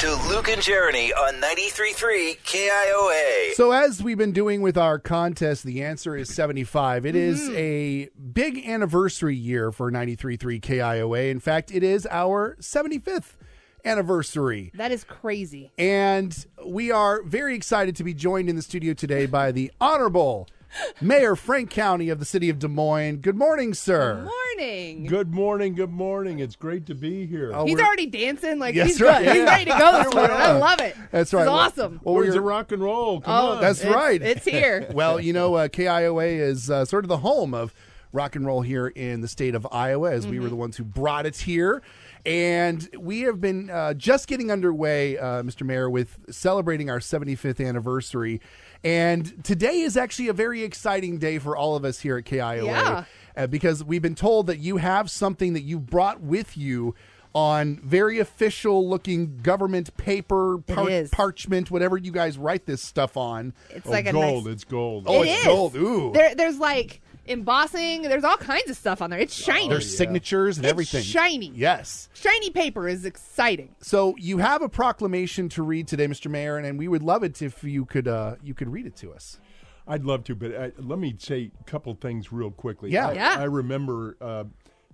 to Luke and Jeremy on 93.3 KIOA. So, as we've been doing with our contest, the answer is 75. It is mm-hmm. a big anniversary year for 93.3 KIOA. In fact, it is our 75th anniversary. That is crazy. And we are very excited to be joined in the studio today by the Honorable Mayor Frank Cownie of the city of Des Moines. Good morning, sir. Good morning. Good morning, good morning. It's great to be here. Oh, He's we're- already dancing like Yes, he's right. good. He's ready to go this morning. I love it. That's right. is awesome. Well, Where's we're- the rock and roll? Come oh, on. That's it's- right. It's here. Well, you know, uh, KIOA is uh, sort of the home of rock and roll here in the state of Iowa, as we were the ones who brought it here. And we have been uh, just getting underway, uh, Mr. Mayor, with celebrating our 75th anniversary. And today is actually a very exciting day for all of us here at KIOA Yeah. uh, because we've been told that you have something that you've brought with you on very official looking government paper, par- parchment, whatever you guys write this stuff on. It's Oh, like a gold. nice. It's gold. Oh, It it's is. gold. Ooh. There, there's like embossing. There's all kinds of stuff on there. It's shiny. There's signatures and It's everything. shiny. Yes. shiny paper is exciting. So you have a proclamation to read today, Mr. Mayor, and, and we would love it if you could uh, you could read it to us. I'd love to, but uh, let me say a couple things real quickly. Yeah. I, Yeah. I remember, uh,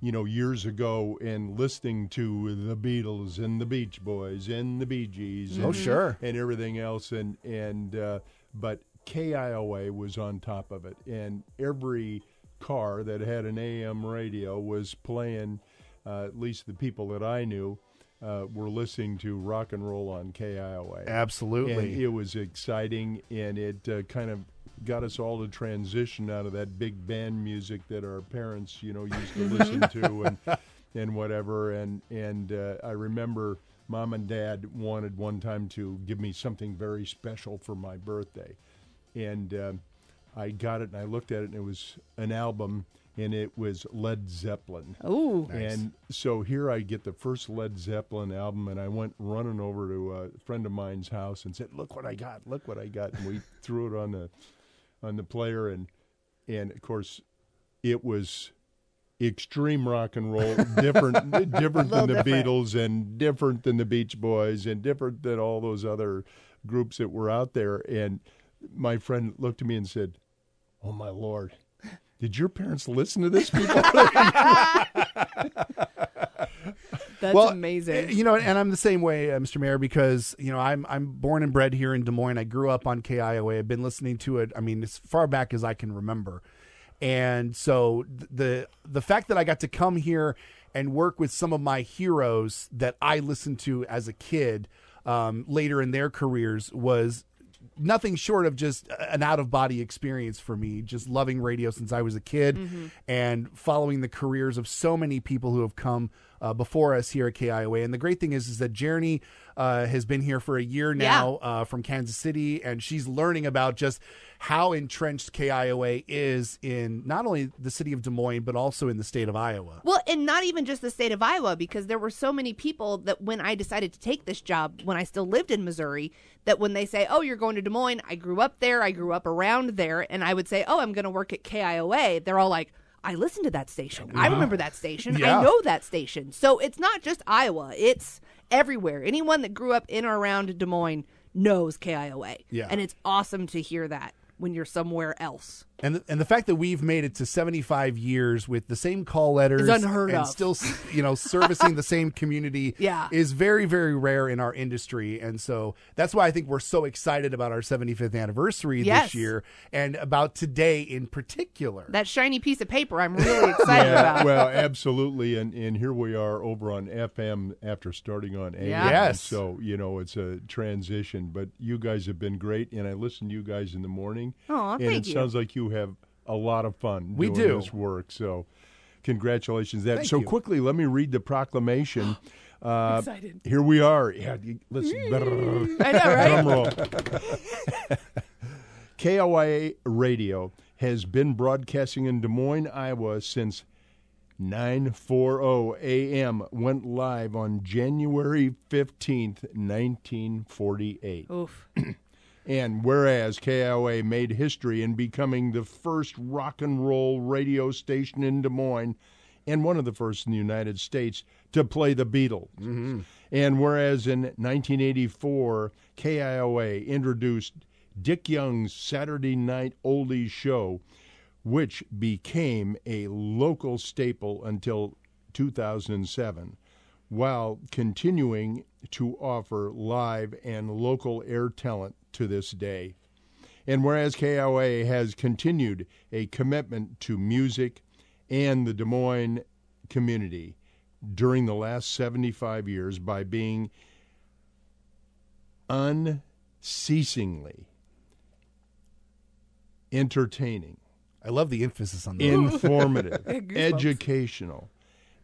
you know, years ago and listening to the Beatles and the Beach Boys and the Bee Gees. Oh, and, sure. and everything else, and and uh, but KIOA was on top of it, and every car that had an AM radio was playing. Uh, at least the people that I knew uh, were listening to rock and roll on KIOA. Absolutely. And it was exciting, and it uh, kind of got us all to transition out of that big band music that our parents, you know, used to listen to and and whatever. And and uh, I remember mom and dad wanted one time to give me something very special for my birthday, and um I got it and I looked at it, and it was an album. And it was Led Zeppelin. Ooh. And so here I get the first Led Zeppelin album, and I went running over to a friend of mine's house and said, "Look what I got! Look what I got!" And we threw it on the on the player, and and of course, it was extreme rock and roll, different different than the different. Beatles, and different than the Beach Boys, and different than all those other groups that were out there. And my friend looked at me and said, "Oh my lord." Did your parents listen to this, people? That's well, amazing. You know, and I'm the same way, uh, Mr. Mayor, because you know I'm I'm born and bred here in Des Moines. I grew up on KIOA. I've been listening to it. I mean, as far back as I can remember, and so the the fact that I got to come here and work with some of my heroes that I listened to as a kid um, later in their careers was nothing short of just an out of body experience for me. Just loving radio since I was a kid mm-hmm. and following the careers of so many people who have come uh, before us here at KIOA. And the great thing is, is that Jeremy uh, has been here for a year now uh, from Kansas City, and she's learning about just how entrenched KIOA is in not only the city of Des Moines but also in the state of Iowa. Well, and not even just the state of Iowa, because there were so many people that when I decided to take this job, when I still lived in Missouri, that when they say, "Oh, you're going to Des Moines," I grew up there, I grew up around there, and I would say, "Oh, I'm going to work at KIOA," they're all like. I listen to that station. I remember that station. Yeah. I know that station. So it's not just Iowa, it's everywhere. Anyone that grew up in or around Des Moines knows KIOA. Yeah. And it's awesome to hear that when you're somewhere else. And the, and the fact that we've made it to 75 years with the same call letters It's unheard and of. still you know servicing the same community Yeah. is very very rare in our industry and so that's why I think we're so excited about our 75th anniversary Yes. this year and about today in particular. That shiny piece of paper I'm really excited about. well, absolutely, and and here we are over on FM after starting on AM. Yeah. Yes. So you know it's a transition, but you guys have been great, and I listen to you guys in the morning. Aw, and thank it you. sounds like you have a lot of fun. We doing do. this work. So, congratulations. That Thank so you. quickly. Let me read the proclamation. Uh, Excited. Here we are. Yeah, listen. I know, right? Drum roll. KOIA Radio has been broadcasting in Des Moines, Iowa since 9:40 a.m. went live on January 15th, 1948. Oof. And whereas KOA made history in becoming the first rock and roll radio station in Des Moines and one of the first in the United States to play the Beatles. Mm-hmm. And whereas in 1984, KIOA introduced Dick Young's Saturday Night Oldies show, which became a local staple until 2007, while continuing to offer live and local air talent to this day. And whereas KIOA has continued a commitment to music and the Des Moines community during the last 75 years by being unceasingly entertaining, I love the emphasis on that. informative, educational,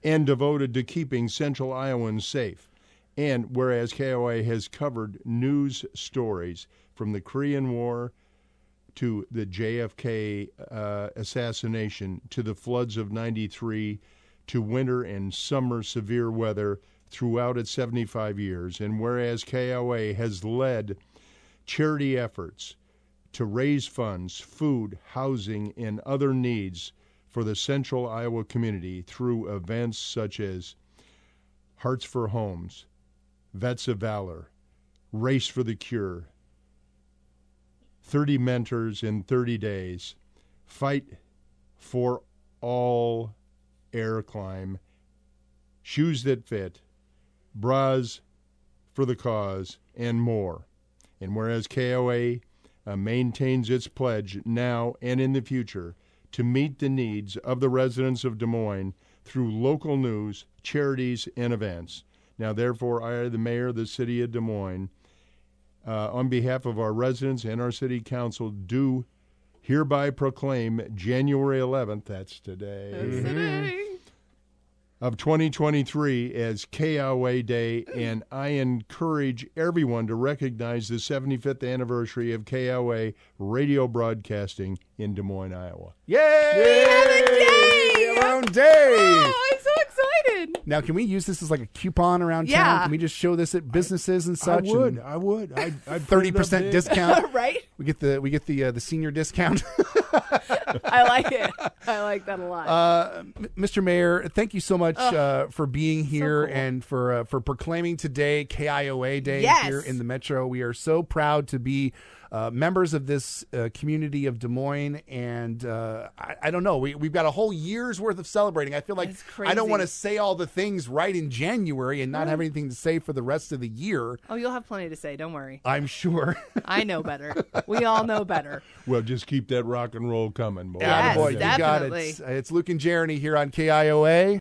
and devoted to keeping Central Iowans safe. And whereas KOA has covered news stories from the Korean War to the JFK uh, assassination to the floods of 93 to winter and summer severe weather throughout its 75 years, and whereas KOA has led charity efforts to raise funds, food, housing, and other needs for the central Iowa community through events such as Hearts for Homes, Vets of Valor, Race for the Cure, 30 Mentors in 30 Days, Fight for All Air Climb, Shoes That Fit, Bras for the Cause, and more. And whereas KOA uh, maintains its pledge now and in the future to meet the needs of the residents of Des Moines through local news, charities, and events. Now, therefore, I, the mayor of the city of Des Moines, uh, on behalf of our residents and our city council, do hereby proclaim January 11th, that's today, of 2023 as KOA Day, and I encourage everyone to recognize the 75th anniversary of KOA radio broadcasting in Des Moines, Iowa. Yay! Yay! Our own day. Oh, I'm so excited. Now, can we use this as like a coupon around town? Can we just show this at businesses and such? I would, and I would. I'd, I'd 30% discount. right? We get the we get the uh, the senior discount. I like it. I like that a lot. Uh, Mr. Mayor, thank you so much uh, for being here cool. and for uh, for proclaiming today KIOA Day Yes. here in the Metro. We are so proud to be uh, members of this uh, community of Des Moines, and uh, I, I don't know. We we've got a whole year's worth of celebrating. I feel like That's I don't want to say all the things right in January and not have anything to say for the rest of the year. oh, you'll have plenty to say. Don't worry. I'm sure. I know better. We all know better. Well, just keep that rock and roll coming, boy. Yes, Attaboy, you got it. definitely. It's, it's Luke and Jeremy here on KIOA.